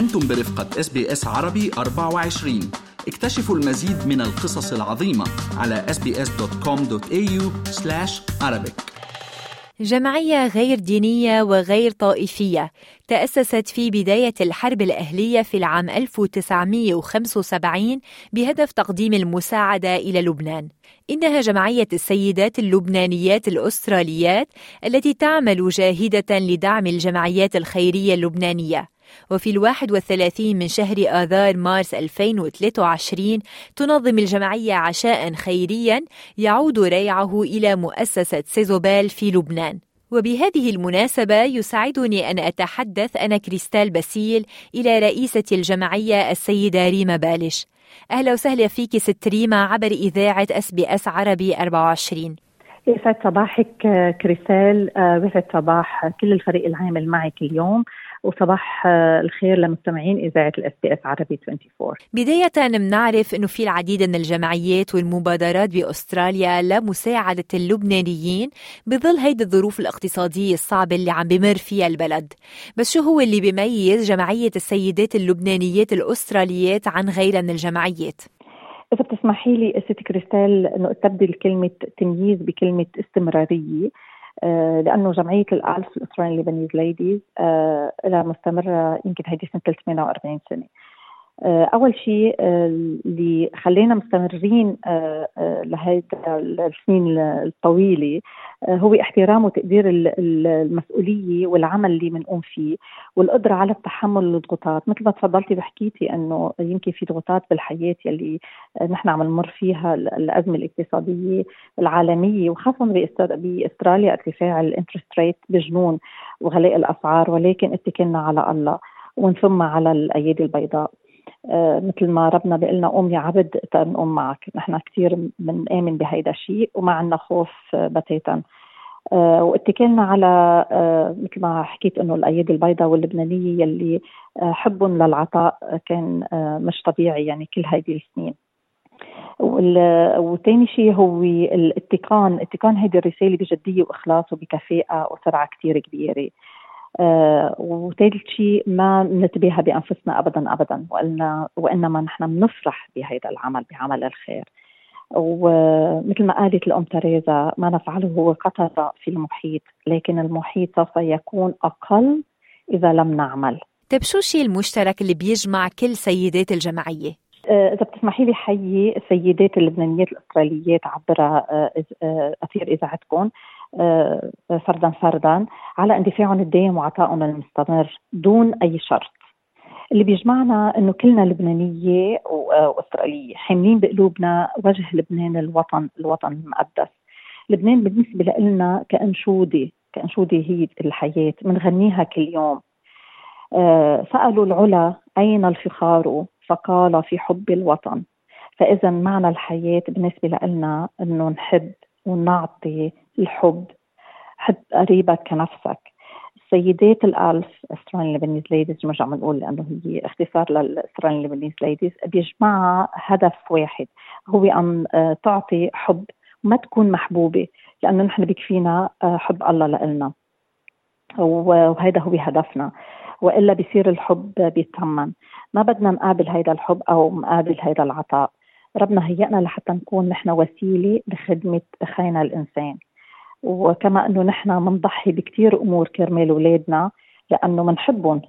أنتم برفقة SBS عربي 24 اكتشفوا المزيد من القصص العظيمة على sbs.com.au arabic جمعية غير دينية وغير طائفية تأسست في بداية الحرب الأهلية في العام 1975 بهدف تقديم المساعدة إلى لبنان. إنها جمعية السيدات اللبنانيات الأستراليات التي تعمل جاهدة لدعم الجمعيات الخيرية اللبنانية. وفي الواحد والثلاثين من شهر آذار مارس 2023 تنظم الجمعية عشاء خيريا يعود ريعه إلى مؤسسة سيزوبال في لبنان. وبهذه المناسبة يسعدني أن أتحدث أنا كريستال باسيل إلى رئيسة الجمعية السيدة ريما بالش. أهلا وسهلا فيك ست ريما عبر إذاعة SBS عربي 24 يسعد صباحك كريستال. ويسعد صباح كل الفريق العامل معك اليوم. وصباح آه، الخير لمستمعين إذاعة ال SBS عربي 24 بداية بنعرف إنه في العديد من الجمعيات والمبادرات بأستراليا لمساعدة اللبنانيين بظل هيدي الظروف الاقتصادية الصعبة اللي عم بمر فيها البلد. بس شو هو اللي بيميز جمعية السيدات اللبنانيات الأستراليات عن غيرها من الجمعيات؟ إذا بتسمحي لي ست كريستال إنه أستبدل كلمة تمييز بكلمة استمرارية. لأنه جمعية الألف ال Australian Lebanese Ladies لها مستمرة يمكن هيدي سنة 48 سنة. آه، أول شيء آه، اللي خلينا مستمرين لهيدا السنين الطويلة هو احترام وتقدير المسؤولية والعمل اللي بنقوم فيه والقدرة على التحمل الضغوطات مثل ما تفضلتي وحكيتي إنه يمكن في ضغوطات بالحياة يلي نحن عم نمر فيها الأزمة الاقتصادية العالمية وخاصة بأستراليا ارتفاع الإنترست ريت بجنون وغلاء الأسعار ولكن اتكلنا على الله ومن ثم على الأيادي البيضاء. آه، مثل ما ربنا بيقول لنا قوم يا عبد تنقوم معك. نحن كثير بنآمن بهيدا الشيء وما عندنا خوف بتاتا. آه، واتكلنا على آه، مثل ما حكيت إنه الايادي البيضاء واللبنانية يلي حبهم للعطاء كان مش طبيعي يعني كل هذه السنين. وثاني شيء هو الاتقان اتقان هذه الرسالة بجدية وإخلاص وبكفاءة وسرعة كثير كبيرة. آه وثالث شيء ما نتباهى بأنفسنا ابدا ابدا وإلنا وإنما نحن بنفرح بهذا العمل بعمل الخير. ومثل ما قالت الأم تريزا ما نفعله هو قطره في المحيط لكن المحيط سوف يكون أقل إذا لم نعمل. طيب شو الشيء المشترك اللي بيجمع كل سيدات الجمعية؟ آه، إذا بتسمحي لي حيي السيدات اللبنانيات الأستراليات عبر آه، آه، أثير إذاعتكم. فردا فردا على اندفاعهم الدائم وعطائهم المستمر دون أي شرط. اللي بيجمعنا إنه كلنا لبنانية وأسترالية حاملين بقلوبنا وجه لبنان الوطن الوطن المقدس. لبنان بالنسبة لنا كأنشودة كأنشودة هي الحياة بنغنيها كل يوم. سألوا العلا أين الفخار؟ فقال في حب الوطن. فإذا معنى الحياة بالنسبة لنا أنه نحب ونعطي الحب حب قريبك كنفسك. سيدات الألف Australian Lebanese Ladies مش عم نقول لأنه هي اختصار لل Australian Lebanese Ladies بيجمعها هدف واحد هو أن آه، تعطي حب وما تكون محبوبة لأنه نحن بكفينا آه، حب الله لإلنا. وهذا هو هدفنا. وإلا بيصير الحب بيتمن ما بدنا نقابل هيدا الحب أو نقابل هيدا العطاء. ربنا هيئنا لحتى نكون نحن وسيلة لخدمة أخينا الإنسان. وكما أنه نحن بنضحي بكثير أمور كرمال أولادنا لأنه بنحبهم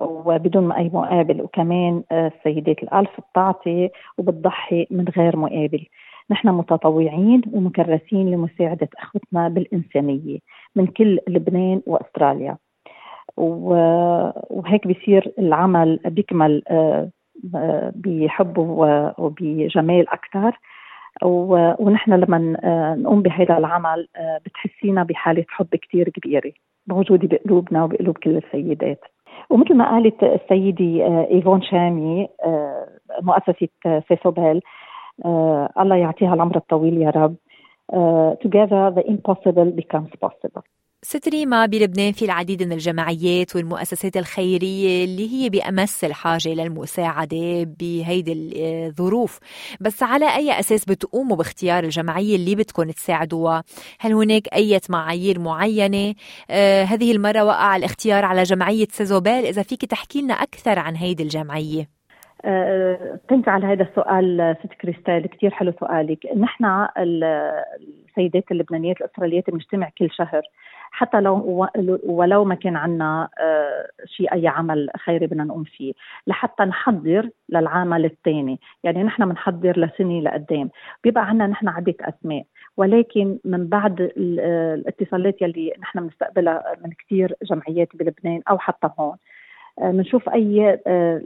وبدون ما أي مقابل. وكمان السيدات الألف بتعطي وبتضحي من غير مقابل. نحن متطوعين ومكرسين لمساعدة أخوتنا بالإنسانية من كل لبنان وأستراليا. وهيك بيصير العمل بيكمل آه، آه، بحب وبجمال أكثر. ونحن لما آه، نقوم بهذا العمل بتحسينا بحالة حب كثير كبيرة موجودة بقلوبنا وبقلوب كل السيدات. ومثل ما قالت السيدة إيفون شامي مؤسسة سيسوبيل الله يعطيها العمر الطويل يا رب. together the impossible becomes possible. ست ريما بلبنان في العديد من الجمعيات والمؤسسات الخيرية اللي هي بأمس الحاجة للمساعدة بهيدي الظروف بس على أي أساس بتقوموا باختيار الجمعية اللي بدكم تساعدوها؟ هل هناك أي معايير معينة؟ آه هذه المرة وقع الاختيار على جمعية سيزوبال إذا فيك تحكي لنا أكثر عن هيدي الجمعية. تنك على هذا السؤال ست كريستال. كثير حلو سؤالك. نحن السيدات اللبنانيات الأستراليات بنجتمع كل شهر حتى لو ولو ما كان عندنا آه، شيء أي عمل خيري بدنا نقوم فيه. لحتى نحضر للعمل الثاني. يعني نحن بنحضر لسنة لقدام. بيبقى عندنا نحن عدة أسماء. ولكن من بعد آه، الاتصالات يلي نحن بنستقبلها من كثير جمعيات بلبنان أو حتى هون. بنشوف أي آه،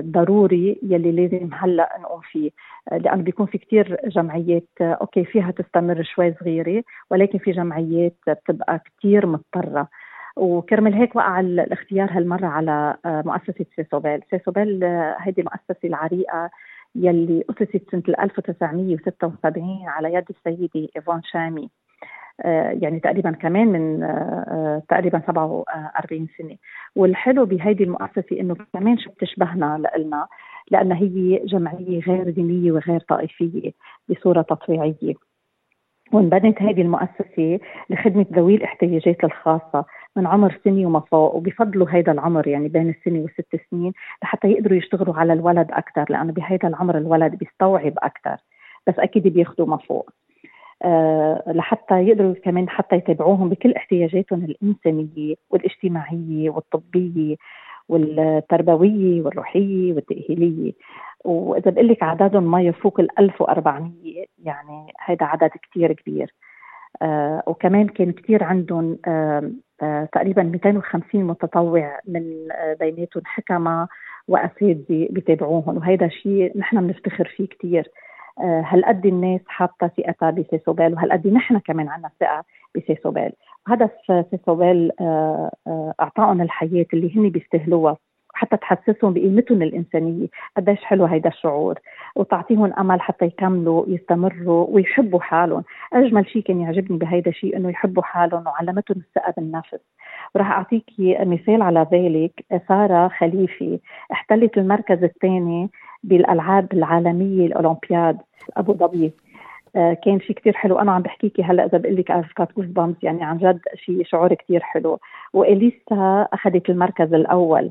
ضروري يلي لازم هلأ نقوم فيه. آه، لأنه بيكون في كثير جمعيات آه، okay فيها تستمر شوي صغيرة ولكن في جمعيات بتبقى كثير مضطرة. وكرمال هيك وقع الاختيار هالمرة على مؤسسة سيسوبيل، سيسوبيل هيدي المؤسسه العريقة يلي أسست سنة 1976 على يد السيدة إيفون شامي. آه، يعني تقريبا كمان من آه، آه، تقريبا 47 سنة. والحلو بهيدي المؤسسة إنه كمان شو بتشبهنا لنا لأن هي جمعية غير دينية وغير طائفية بصورة تطويعية. وانبنت هذه المؤسسة لخدمة ذوي الاحتياجات الخاصة من عمر سنة وما فوق وبفضلوا هذا العمر يعني بين السنة والست سنين لحتى يقدروا يشتغلوا على الولد أكثر لأنه بهذا العمر الولد بيستوعب أكثر بس أكيد بياخذوا ما فوق. آه، لحتى يقدروا كمان حتى يتابعوهم بكل احتياجاتهم الإنسانية والاجتماعية والطبية والتربوية والروحية والتأهيلية وإذا بقول لك عددهم ما يفوق ال 1400 يعني هذا عدد كثير كبير. آه وكمان كان كثير عندهم آه آه تقريبا 250 متطوع من آه بيناتهم حكمة وأساتذة بيتابعوهم. وهذا شيء نحن بنفتخر فيه كثير آه، هالقد الناس حاطة ثقتها بسيسوبال وهالقد نحن كمان عندنا ثقة بسيسوبال هدف سيسوبال آه، آه، اعطائهم الحياة اللي هن بيستاهلوها حتى تحسسهم بقيمتهم الإنسانية. قديش حلو هيدا الشعور. وتعطيهم أمل حتى يكملوا يستمروا ويحبوا حالهم. أجمل شيء كان يعجبني بهيدا الشيء إنه يحبوا حالهم وعلمتهم الثقة بالنفس. وراح أعطيكي مثال على ذلك. سارة خليفي احتلت المركز الثاني بالألعاب العالمية الأولمبياد أبو ظبي. آه، كان شيء كثير حلو. أنا عم بحكيكي هلأ إذا بقول لك got goosebumps يعني عن جد شيء شعور كثير حلو. وإليسا أخذت المركز الأول.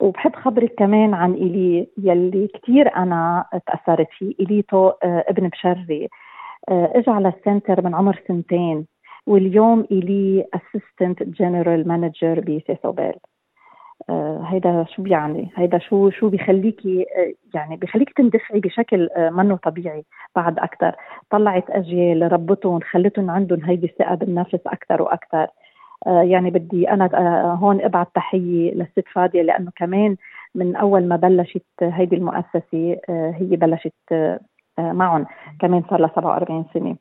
وبحب خبرك كمان عن إيلي يلي كثير أنا تأثرت فيه. إليتو آه، ابن بشري. آه، اجى على ال center من عمر سنتين. واليوم إلي assistant general manager بسيسوبيل هيدا شو بيعني؟ هيدا شو شو بيخليكي آه، يعني بيخليك تندفعي بشكل آه، منه طبيعي بعد أكثر طلعت أجيال ربتهم خلتهم عندهم هيدي الثقة بالنفس أكثر وأكثر يعني بدي أنا هون أبعت تحية للست فاديه لأنه كمان من أول ما بلشت هيدي المؤسسة هي بلشت معهم كمان صار لها 47 سنة.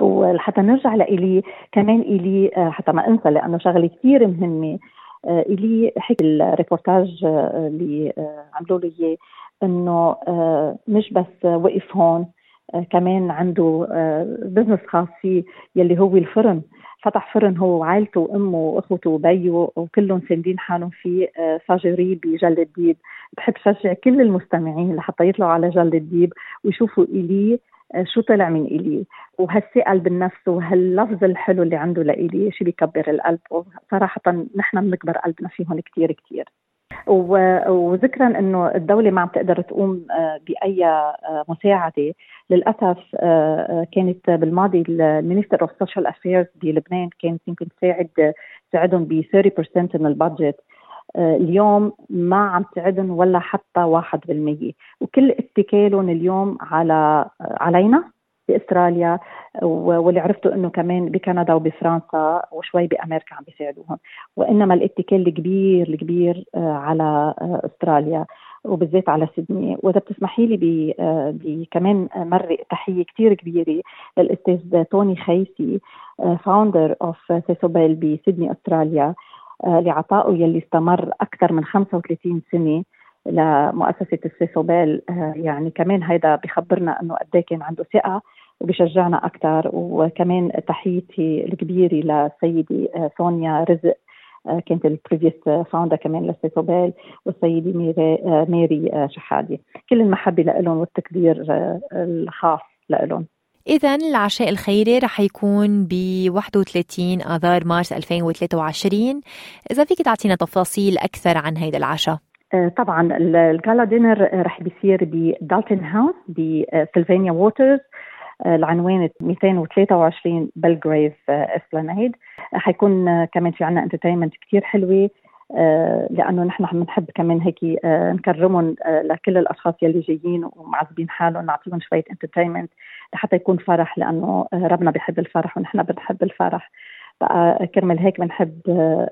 وحتى نرجع لإلي كمان إلي حتى ما أنسى لأنه شغلة كثير مهمة. آه، إلي حكي الريبورتاج آه، اللي آه، عملوا لي إياه إنه مش بس وقف هون كمان عنده business خاص فيه يلي هو الفرن. فتح فرن هو وعائلته وأمه وأخوته وبيه وكلهم ساندين حالهم فيه ساجري بجل الديب. بحب شجع كل المستمعين لحتى يطلعوا على جل الديب ويشوفوا إلي شو طلع من إلي؟ وهالثقة بالنفس وهاللفظ الحلو اللي عنده لإلي شيء بيكبر القلب. وصراحة نحن بنكبر قلبنا فيهم كثير كثير وذكرا إنه الدولة ما عم تقدر تقوم آه، بأي آه، مساعدة. للأسف آه، كانت بالماضي ال Minister of Social Affairs بلبنان كانت يمكن تساعد تساعدهم ب 30% من ال budget. اليوم ما عم تعدن ولا حتى 1% وكل اتكالهم اليوم على علينا بأستراليا واللي عرفته إنه كمان بكندا وبفرنسا وشوي بأمريكا عم بيساعدوهم. وإنما الاتكال الكبير الكبير آه، على آه، أستراليا وبالذات على سيدني. وإذا بتسمحي لي آه، كمان مرة تحية كثير كبيرة للأستاذ توني خيسي founder of سيسوبيل بسيدني أستراليا. لعطائه يلي استمر أكثر من 35 سنة لمؤسسة السيسوبيل يعني كمان هيدا بخبرنا إنه قد إيه كان عنده ثقة وبيشجعنا أكثر. وكمان تحيتي الكبيرة لسيدي سونيا رزق كانت ال previous founder كمان لسيسوبيل والسيدة ميري ميري شحادي كل المحبة لهم والتقدير الخاص لهم إذا العشاء الخيري رح يكون ب 31 آذار مارس 2023 إذا فيك تعطينا تفاصيل أكثر عن هذا العشاء. آه، طبعا ال gala dinner رح بيصير ب Doltone House بسلفانيا ووترز العنوان 223 بلغريف Esplanade حيكون كمان في عنا entertainment كثير حلوة. آه، لأنه نحن بنحب كمان هيك آه، نكرمهم لكل الأشخاص يلي جايين ومعذبين حالهم نعطيهم شوية entertainment لحتى يكون فرح لأنه ربنا بيحب الفرح ونحن بنحب الفرح. بقى كرمال هيك بنحب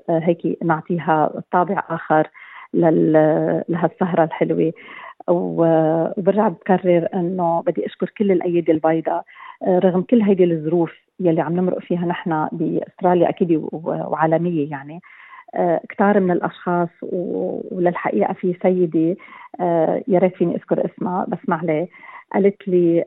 هيك نعطيها طابع آخر لهالسهرة الحلوة. وبرجع بكرر إنه بدي أشكر كل الأيادي البيضاء رغم كل هيدي الظروف يلي عم نمرق فيها نحن بأستراليا أكيد وعالمية يعني. كتار من الأشخاص وللحقيقة في سيدة يا ريت فيني أذكر اسمها بس ما عليه قالت لي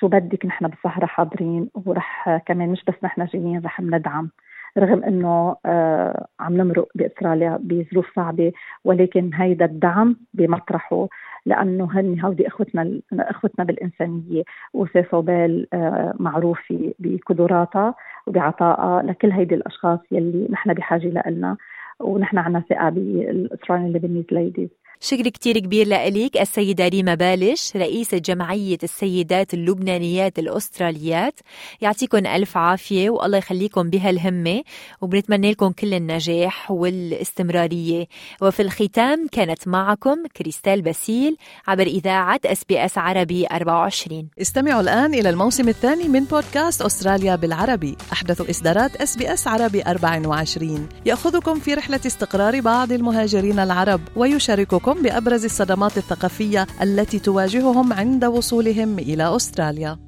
شو بدك نحن بالسهرة حاضرين ورح كمان مش بس نحن جايين رح بندعم رغم إنه آه عم نمرق بأستراليا بظروف صعبة ولكن هيدا الدعم بمطرحه لأنه هن هودي أخوتنا أخوتنا بالإنسانية وسي صوبال آه معروفة بقدراتها وبعطائها لكل هيدي الأشخاص يلي نحن بحاجة لنا ونحن عنا ثقة بال Australian Lebanese Ladies شكر كتير كبير لإليك. السيدة ريما بالش رئيسة جمعية السيدات اللبنانيات الأستراليات. يعطيكم ألف عافية والله يخليكم بهالهمة وبنتمنى لكم كل النجاح والاستمرارية. وفي الختام كانت معكم كريستال باسيل عبر إذاعة إس بي إس عربي 24 استمعوا الآن إلى الموسم الثاني من بودكاست أستراليا بالعربي. أحدث إصدارات إس بي إس عربي 24 يأخذكم في رحلة استقرار بعض المهاجرين العرب ويشارككم بأبرز الصدمات الثقافية التي تواجههم عند وصولهم إلى أستراليا.